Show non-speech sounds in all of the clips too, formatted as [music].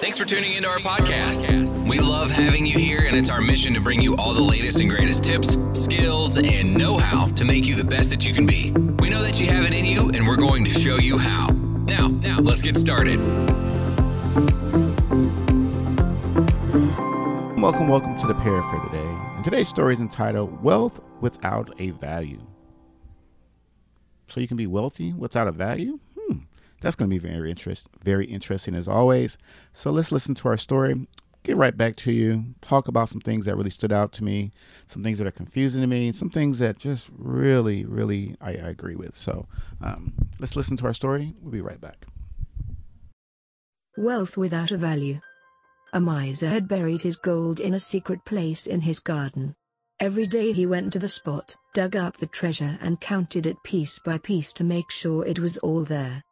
Thanks for tuning into our podcast. We love having you here, and it's our mission to bring you all the latest and greatest tips, skills, and know how to make you the best that you can be. We know that you have it in you, and we're going to show you how. Now, now, let's get started. Welcome, welcome to the Paraphrase today. And today's story is entitled Wealth Without a Value. So you can be wealthy without a value? That's going to be very interest, very interesting as always. So let's listen to our story. Get right back to you. Talk about some things that really stood out to me, some things that are confusing to me, some things that just really, really I, I agree with. So um, let's listen to our story. We'll be right back. Wealth without a value. A miser had buried his gold in a secret place in his garden. Every day he went to the spot, dug up the treasure and counted it piece by piece to make sure it was all there.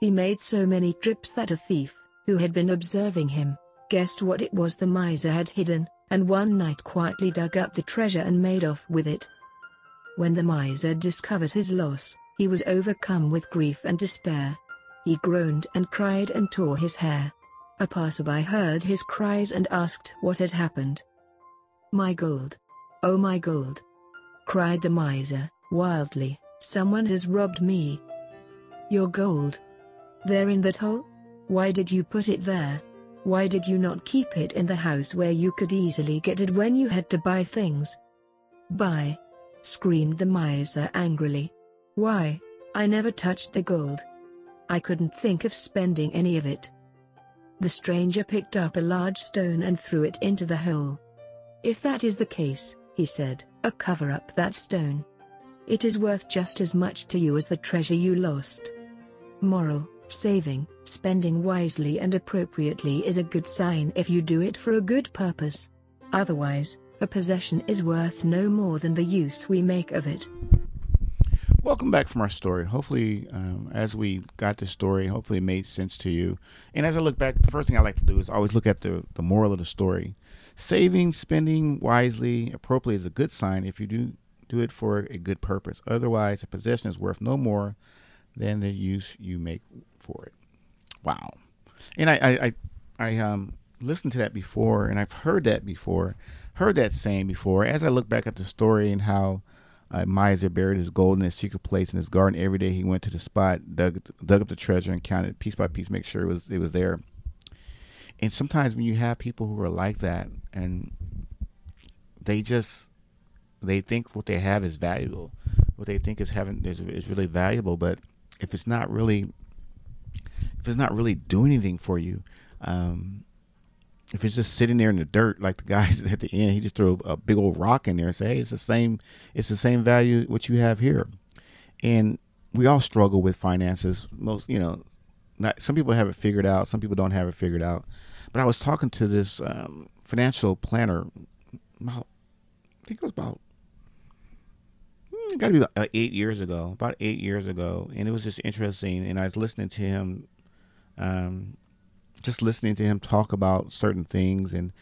He made so many trips that a thief, who had been observing him, guessed what it was the miser had hidden, and one night quietly dug up the treasure and made off with it. When the miser discovered his loss, he was overcome with grief and despair. He groaned and cried and tore his hair. A passerby heard his cries and asked what had happened. My gold. Oh my gold. Cried the miser, wildly, someone has robbed me. Your gold. There in that hole? Why did you put it there? Why did you not keep it in the house where you could easily get it when you had to buy things? Buy. Screamed the miser angrily. Why? I never touched the gold. I couldn't think of spending any of it. The stranger picked up a large stone and threw it into the hole. If that is the case, he said, a cover up that stone. It is worth just as much to you as the treasure you lost. Moral, saving, spending wisely and appropriately is a good sign if you do it for a good purpose. Otherwise, a possession is worth no more than the use we make of it. Welcome back from our story. Hopefully, um, as we got the story, hopefully it made sense to you. And as I look back, the first thing I like to do is always look at the, the moral of the story. Saving, spending wisely, appropriately is a good sign if you do do it for a good purpose. Otherwise, a possession is worth no more than the use you make for it. Wow. And I, I, I, I um, listened to that before, and I've heard that before, heard that saying before. As I look back at the story and how uh, miser buried his gold in a secret place in his garden. Every day he went to the spot, dug dug up the treasure, and counted piece by piece, make sure it was it was there. And sometimes when you have people who are like that, and they just they think what they have is valuable, what they think is having is, is really valuable, but if it's not really if it's not really doing anything for you, um, if it's just sitting there in the dirt, like the guys [laughs] at the end, he just threw a, big old rock in there and say, "Hey, it's the same. It's the same value what you have here." And we all struggle with finances. Most, you know, not some people have it figured out. Some people don't have it figured out. But I was talking to this um, financial planner about, I think it was about, got to be about eight years ago. About eight years ago, and it was just interesting. And I was listening to him. Um, just listening to him talk about certain things and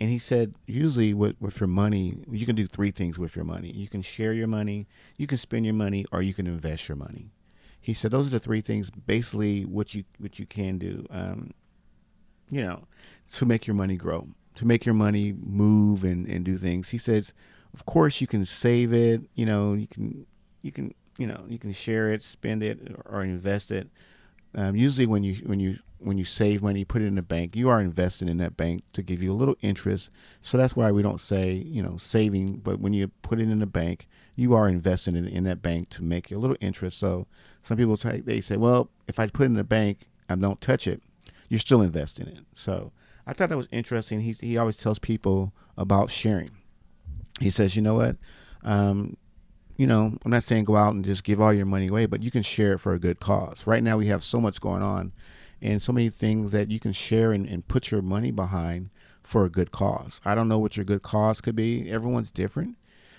and he said usually with, with your money you can do three things with your money you can share your money you can spend your money or you can invest your money he said those are the three things basically what you what you can do um, you know to make your money grow to make your money move and, and do things he says of course you can save it you know you can you can you know you can share it spend it or invest it um, usually when you when you when you save money, put it in the bank, you are investing in that bank to give you a little interest. So that's why we don't say, you know, saving, but when you put it in the bank, you are investing in, in that bank to make a little interest. So some people say, they say, well, if I put it in the bank and don't touch it, you're still investing in it. So I thought that was interesting. He, he always tells people about sharing. He says, you know what? Um, you know, I'm not saying go out and just give all your money away, but you can share it for a good cause. Right now, we have so much going on and so many things that you can share and, and put your money behind for a good cause. I don't know what your good cause could be. Everyone's different.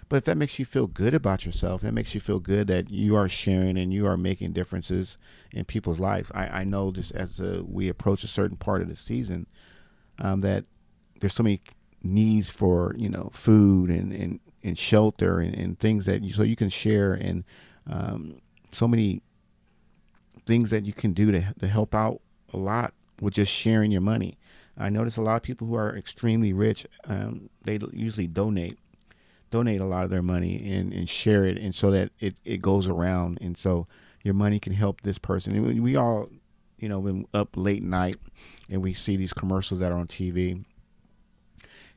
But if that makes you feel good about yourself, it makes you feel good that you are sharing and you are making differences in people's lives. I, I know just as a, we approach a certain part of the season, um, that there's so many needs for you know food and and, and shelter and, and things that you so you can share and um, so many things that you can do to to help out a lot with just sharing your money. I notice a lot of people who are extremely rich, um, they usually donate donate a lot of their money and, and share it and so that it, it goes around and so your money can help this person and we all you know been up late night and we see these commercials that are on tv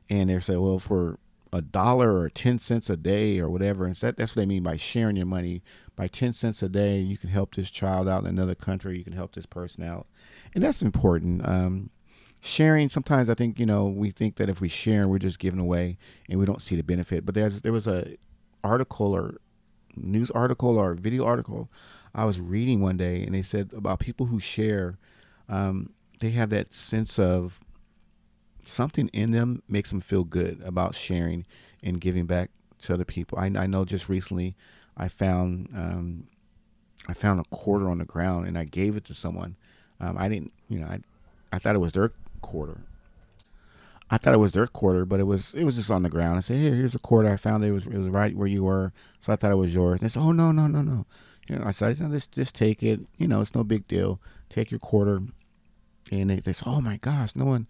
and they say well for a dollar or 10 cents a day or whatever and that, that's what they mean by sharing your money by 10 cents a day you can help this child out in another country you can help this person out. And that's important. Um, sharing sometimes i think you know we think that if we share we're just giving away and we don't see the benefit. But there's there was a article or news article or video article i was reading one day and they said about people who share um, they have that sense of something in them makes them feel good about sharing and giving back to other people i, I know just recently i found um, i found a quarter on the ground and i gave it to someone um, i didn't you know i I thought it was their quarter. I thought it was their quarter, but it was it was just on the ground. I said, "Here, here's a quarter. I found it. it was it was right where you were." So I thought it was yours. And they said, "Oh no, no, no, no." You know, I said, "Just just take it. You know, it's no big deal. Take your quarter." And they, they said, "Oh my gosh, no one."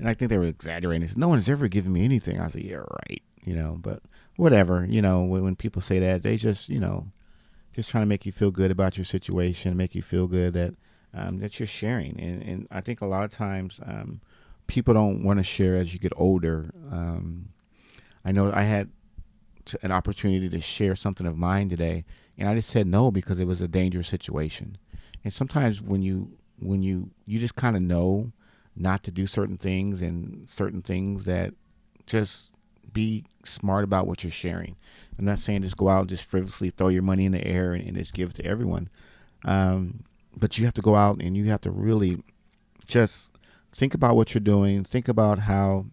And I think they were exaggerating. Said, "No one has ever given me anything." I said, "Yeah, right." You know, but whatever. You know, when, when people say that, they just you know, just trying to make you feel good about your situation, make you feel good that um, that you're sharing. And, and I think a lot of times um, people don't want to share as you get older. Um, I know I had an opportunity to share something of mine today, and I just said no because it was a dangerous situation. And sometimes when you when you you just kind of know not to do certain things and certain things that just be smart about what you're sharing. I'm not saying just go out and just frivolously throw your money in the air and, and just give to everyone. Um, but you have to go out and you have to really just think about what you're doing. Think about how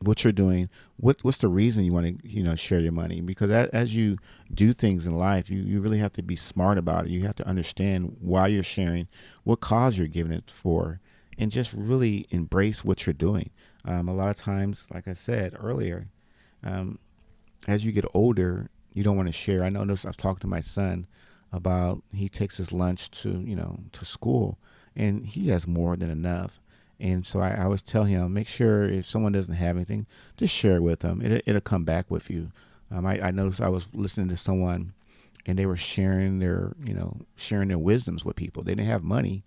what you're doing. What what's the reason you want to you know share your money? Because as, as you do things in life, you you really have to be smart about it. You have to understand why you're sharing, what cause you're giving it for, and just really embrace what you're doing. Um, a lot of times, like I said earlier, um, as you get older, you don't want to share. I this. I've talked to my son about he takes his lunch to you know to school and he has more than enough and so I, I always tell him make sure if someone doesn't have anything just share with them it, it'll come back with you um, I, I noticed i was listening to someone and they were sharing their you know sharing their wisdoms with people they didn't have money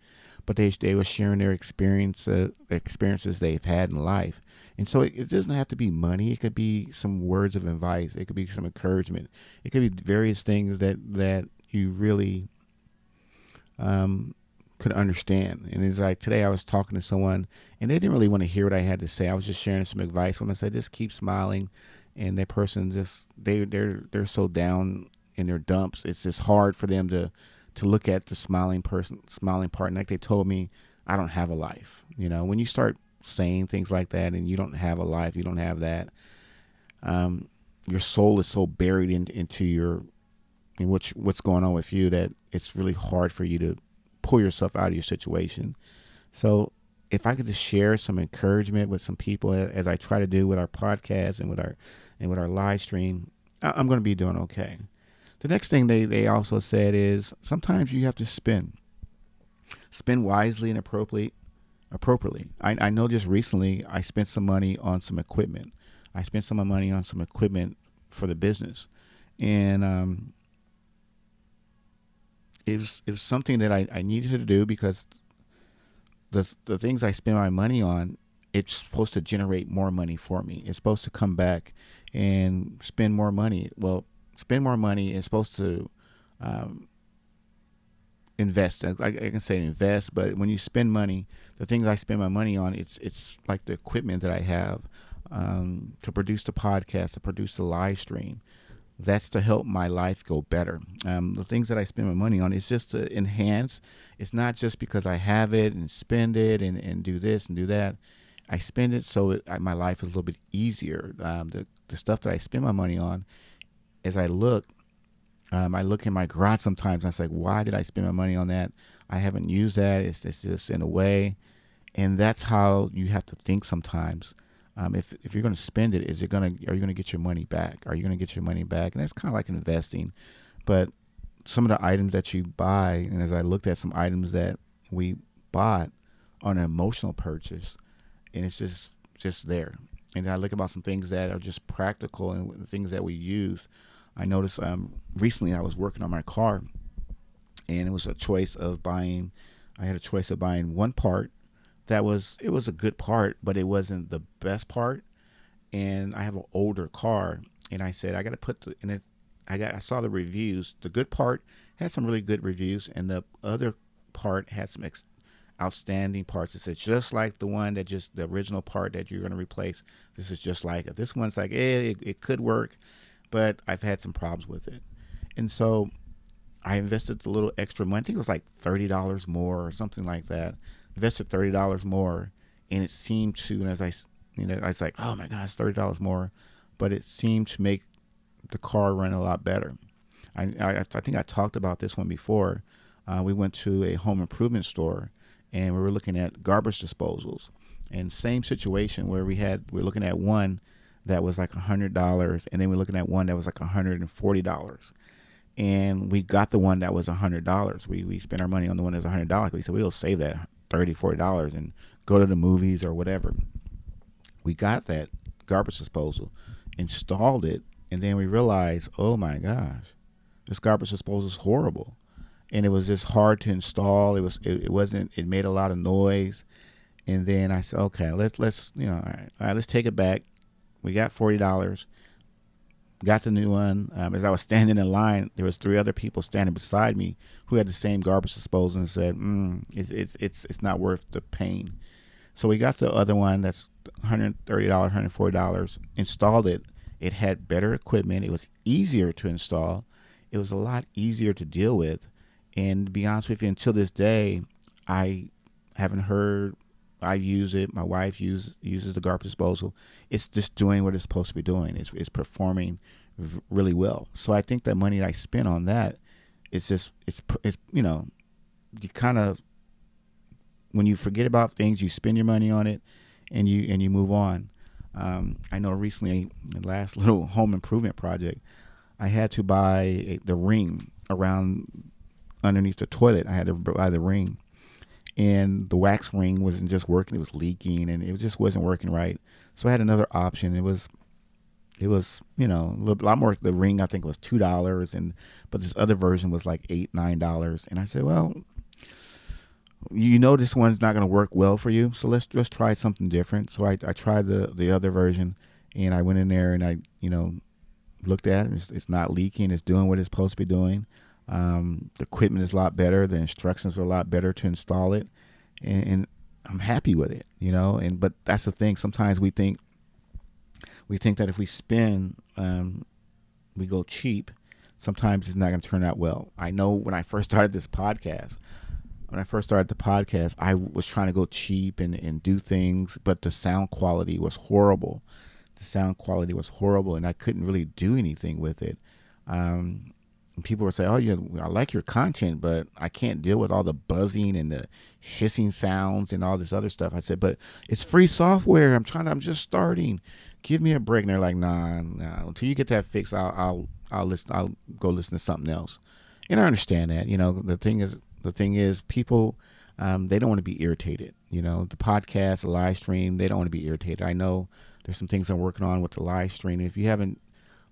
but they they were sharing their experience uh, experiences they've had in life and so it, it, doesn't have to be money it could be some words of advice it could be some encouragement it could be various things that that you really um, could understand. And it's like today I was talking to someone and they didn't really want to hear what I had to say. I was just sharing some advice when I said just keep smiling and that person just they they're they're so down in their dumps. It's just hard for them to to look at the smiling person smiling part. Like they told me, I don't have a life. You know, when you start saying things like that and you don't have a life, you don't have that, um, your soul is so buried in, into your and what's what's going on with you that it's really hard for you to pull yourself out of your situation. So if I could just share some encouragement with some people as I try to do with our podcast and with our and with our live stream, I'm going to be doing okay. The next thing they, they also said is sometimes you have to spend. Spend wisely and appropriately. Appropriately. I, I know just recently I spent some money on some equipment. I spent some money on some equipment for the business, and um, it was it was something that I, I needed to do because the the things I spend my money on, it's supposed to generate more money for me. It's supposed to come back and spend more money. Well, spend more money is supposed to um, invest. I, I, can say invest, but when you spend money, the things I spend my money on, it's it's like the equipment that I have um, to produce the podcast, to produce the live stream, that's to help my life go better. Um, the things that I spend my money on is just to enhance. It's not just because I have it and spend it and, and do this and do that. I spend it so it, I, my life is a little bit easier. Um, the, the stuff that I spend my money on, as I look, um, I look in my garage sometimes and I say, why did I spend my money on that? I haven't used that. It's, it's just in a way. And that's how you have to think sometimes. Um, if if you're going to spend it, is it going to are you going to get your money back? Are you going to get your money back? And that's kind of like investing, but some of the items that you buy, and as I looked at some items that we bought, on an emotional purchase, and it's just just there. And I look about some things that are just practical and things that we use. I noticed um, recently I was working on my car, and it was a choice of buying. I had a choice of buying one part that was it was a good part, but it wasn't the best part. And I have an older car, and I said I got to put the and it. I got I saw the reviews. The good part had some really good reviews, and the other part had some ex- outstanding parts. It said just like the one that just the original part that you're going to replace. This is just like it. This one's like eh, it, it could work, but I've had some problems with it, and so I invested a little extra money. I think it was like thirty dollars more or something like that. Invested thirty dollars more, and it seemed to. And as I, you know, I was like, oh my gosh, thirty dollars more, but it seemed to make the car run a lot better. I I, I think I talked about this one before. Uh, we went to a home improvement store, and we were looking at garbage disposals. And same situation where we had we are looking at one that was like a hundred dollars, and then we are looking at one that was like a hundred and we got the one that was a hundred dollars. We we spent our money on the one a hundred dollars. We said we'll save that thirty, forty dollars and go to the movies or whatever. We got that garbage disposal, installed it, and then we realized, oh my gosh, this garbage disposal is horrible, and it was just hard to install. It was it, it wasn't. It made a lot of noise, and then I said, okay, let's let's you know, all right, all right let's take it back. We got forty dollars got the new one. Um, as I was standing in line, there was three other people standing beside me who had the same garbage disposal and said, mm, "It's it's it's it's not worth the pain." So we got the other one that's $130, $140, installed it. It had better equipment. It was easier to install. It was a lot easier to deal with. And to be honest with you, until this day, I haven't heard. I use it. My wife use, uses the garbage disposal it's just doing what it's supposed to be doing. It's, it's performing v- really well. So I think that money I spent on that, it's just it's it's you know, you kind of when you forget about things, you spend your money on it, and you and you move on. Um, I know recently, the last [laughs] little home improvement project, I had to buy a, the ring around underneath the toilet. I had to buy the ring, and the wax ring wasn't just working; it was leaking, and it just wasn't working right. So I had another option. It was it was you know a lot more. The ring I think was two dollars, and but this other version was like eight nine dollars. And I said, well, you know this one's not going to work well for you, so let's just try something different. So I, I tried the the other version, and I went in there and I you know looked at it. It's, it's not leaking. It's doing what it's supposed to be doing. Um, the equipment is a lot better. The instructions are a lot better to install it, and, and I'm happy with it, you know. And but that's the thing. Sometimes we think we think that if we spend, um, we go cheap. Sometimes it's not going to turn out well. I know when I first [laughs] started this podcast, when I first started the podcast, I was trying to go cheap and, and do things, but the sound quality was horrible. The sound quality was horrible, and I couldn't really do anything with it. Um, people would say, "Oh, yeah, I like your content, but I can't deal with all the buzzing and the hissing sounds and all this other stuff." I said, "But it's free software. I'm trying. To, I'm just starting. Give me a break." And they're like, "Nah, nah. Until you get that fixed, I'll, I'll, I'll listen. I'll go listen to something else." And I understand that. You know, the thing is, the thing is, people, um, they don't want to be irritated. You know, the podcast, the live stream, they don't want to be irritated. I know there's some things I'm working on with the live stream. If you haven't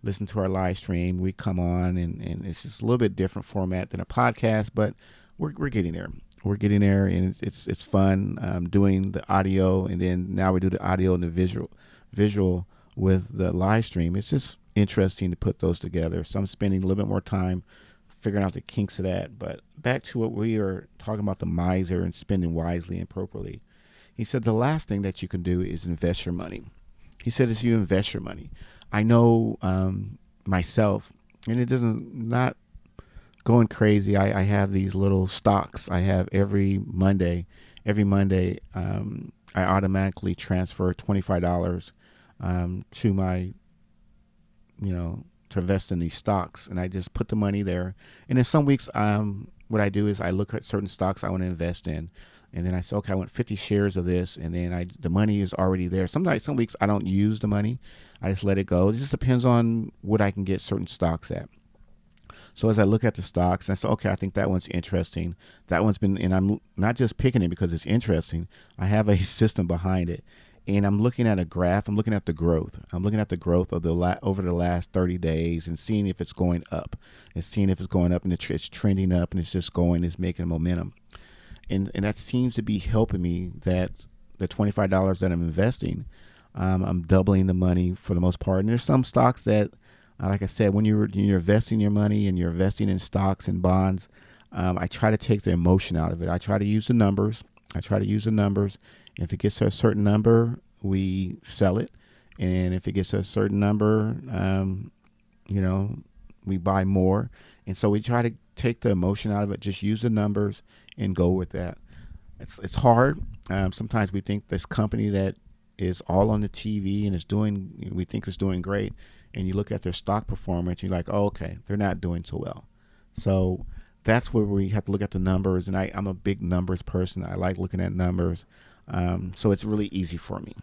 listen to our live stream. We come on, and, and it's just a little bit different format than a podcast, but we're, we're getting there. We're getting there, and it's it's fun um, doing the audio, and then now we do the audio and the visual visual with the live stream. It's just interesting to put those together. So I'm spending a little bit more time figuring out the kinks of that. But back to what we are talking about the miser and spending wisely and appropriately. He said the last thing that you can do is invest your money. He said as you invest your money. I know um, myself, and it doesn't not going crazy. I, I have these little stocks. I have every Monday. Every Monday, um, I automatically transfer twenty five dollars um, to my, you know, to invest in these stocks, and I just put the money there. And in some weeks, um, what I do is I look at certain stocks I want to invest in and then I say, okay, I want 50 shares of this, and then I the money is already there. Sometimes some weeks I don't use the money, I just let it go. It just depends on what I can get certain stocks at. So as I look at the stocks, I say, okay, I think that one's interesting. That one's been, and I'm not just picking it because it's interesting. I have a [laughs] system behind it, and I'm looking at a graph. I'm looking at the growth. I'm looking at the growth of the la- over the last 30 days and seeing if it's going up, and seeing if it's going up and it's trending up and it's just going, it's making momentum, and and that seems to be helping me. That the $25 that I'm investing, um, I'm doubling the money for the most part. And there's some stocks that uh, like I said, when you're you're investing your money and you're investing in stocks and bonds, um, I try to take the emotion out of it. I try to use the numbers. I try to use the numbers. If it gets to a certain number, we sell it, and if it gets to a certain number, um, you know, we buy more. And so we try to take the emotion out of it. Just use the numbers and go with that. It's it's hard. Um, sometimes we think this company that is all on the TV and is doing, we think is doing great and you look at their stock performance, you're like, oh, okay, they're not doing so well. So that's where we have to look at the numbers. And I, I'm a big numbers person. I like looking at numbers. Um, so it's really easy for me.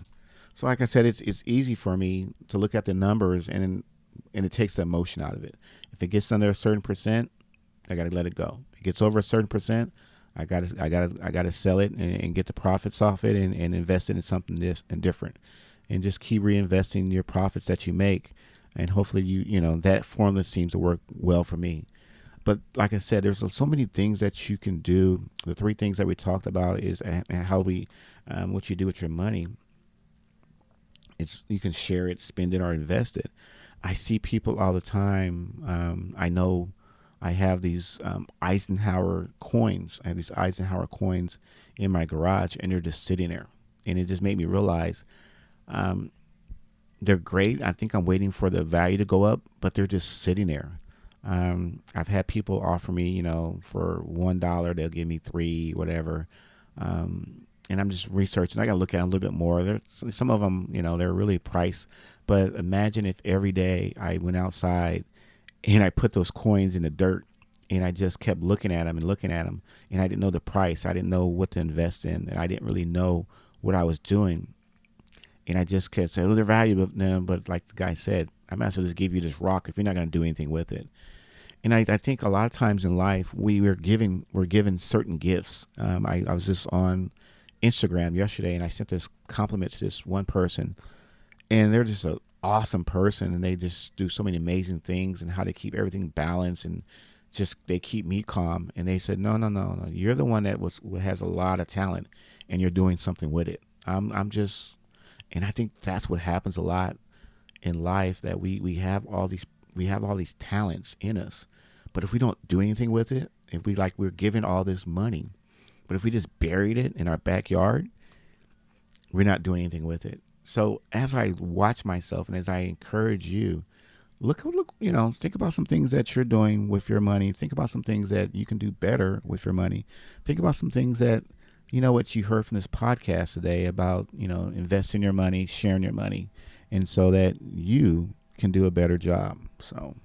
So like I said, it's it's easy for me to look at the numbers and and it takes the emotion out of it. If it gets under a certain percent, I got to let it go. It gets over a certain percent, I got to I got to I got to sell it and, and, get the profits off it and, and invest it in something this and different, and just keep reinvesting your profits that you make. And hopefully you you know that formula seems to work well for me. But like i said there's so many things that you can do. The three things that we talked about is how we um, what you do with your money. It's you can share it spend it or invest it. I see people all the time um, i know i have these um, eisenhower coins i have these eisenhower coins in my garage and they're just sitting there and it just made me realize um, they're great. I think I'm waiting for the value to go up, but they're just sitting there. Um, I've had people offer me, you know, for one dollar they'll give me three, whatever. Um, and I'm just researching. I got to look at them a little bit more. There's some of them, you know, they're really priced. But imagine if every day I went outside and I put those coins in the dirt and I just kept looking at them and looking at them and I didn't know the price. I didn't know what to invest in and I didn't really know what I was doing and I just kept saying, oh, they're valuable now, but like the guy said, I might as well just give you this rock if you're not going to do anything with it. And I, I, think a lot of times in life we were given we're given certain gifts. Um, I, I was just on Instagram yesterday and I sent this compliment to this one person, and they're just an awesome person, and they just do so many amazing things and how they keep everything balanced and just they keep me calm. And they said, no, no, no, no, you're the one that was has a lot of talent, and you're doing something with it. I'm I'm just and I think that's what happens a lot in life that we, we have all these we have all these talents in us. But if we don't do anything with it, if we like we're given all this money, but if we just buried it in our backyard, we're not doing anything with it. So as I watch myself and as I encourage you, look look you know think about some things that you're doing with your money. Think about some things that you can do better with your money. Think about some things that you know what you heard from this podcast today about you know investing your money sharing your money and so that you can do a better job. So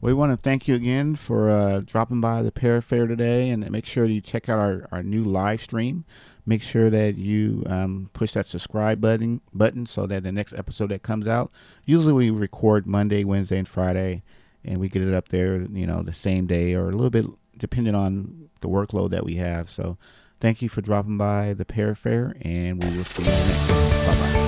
we want to thank you again for uh, dropping by the Pear Fair today and make sure you check out our, our new live stream make sure that you um, push that subscribe button button so that the next episode that comes out usually we record monday wednesday and friday and we get it up there you know the same day or a little bit depending on the workload that we have. So thank you for dropping by the Pear Fair, and we will see you next. Bye bye.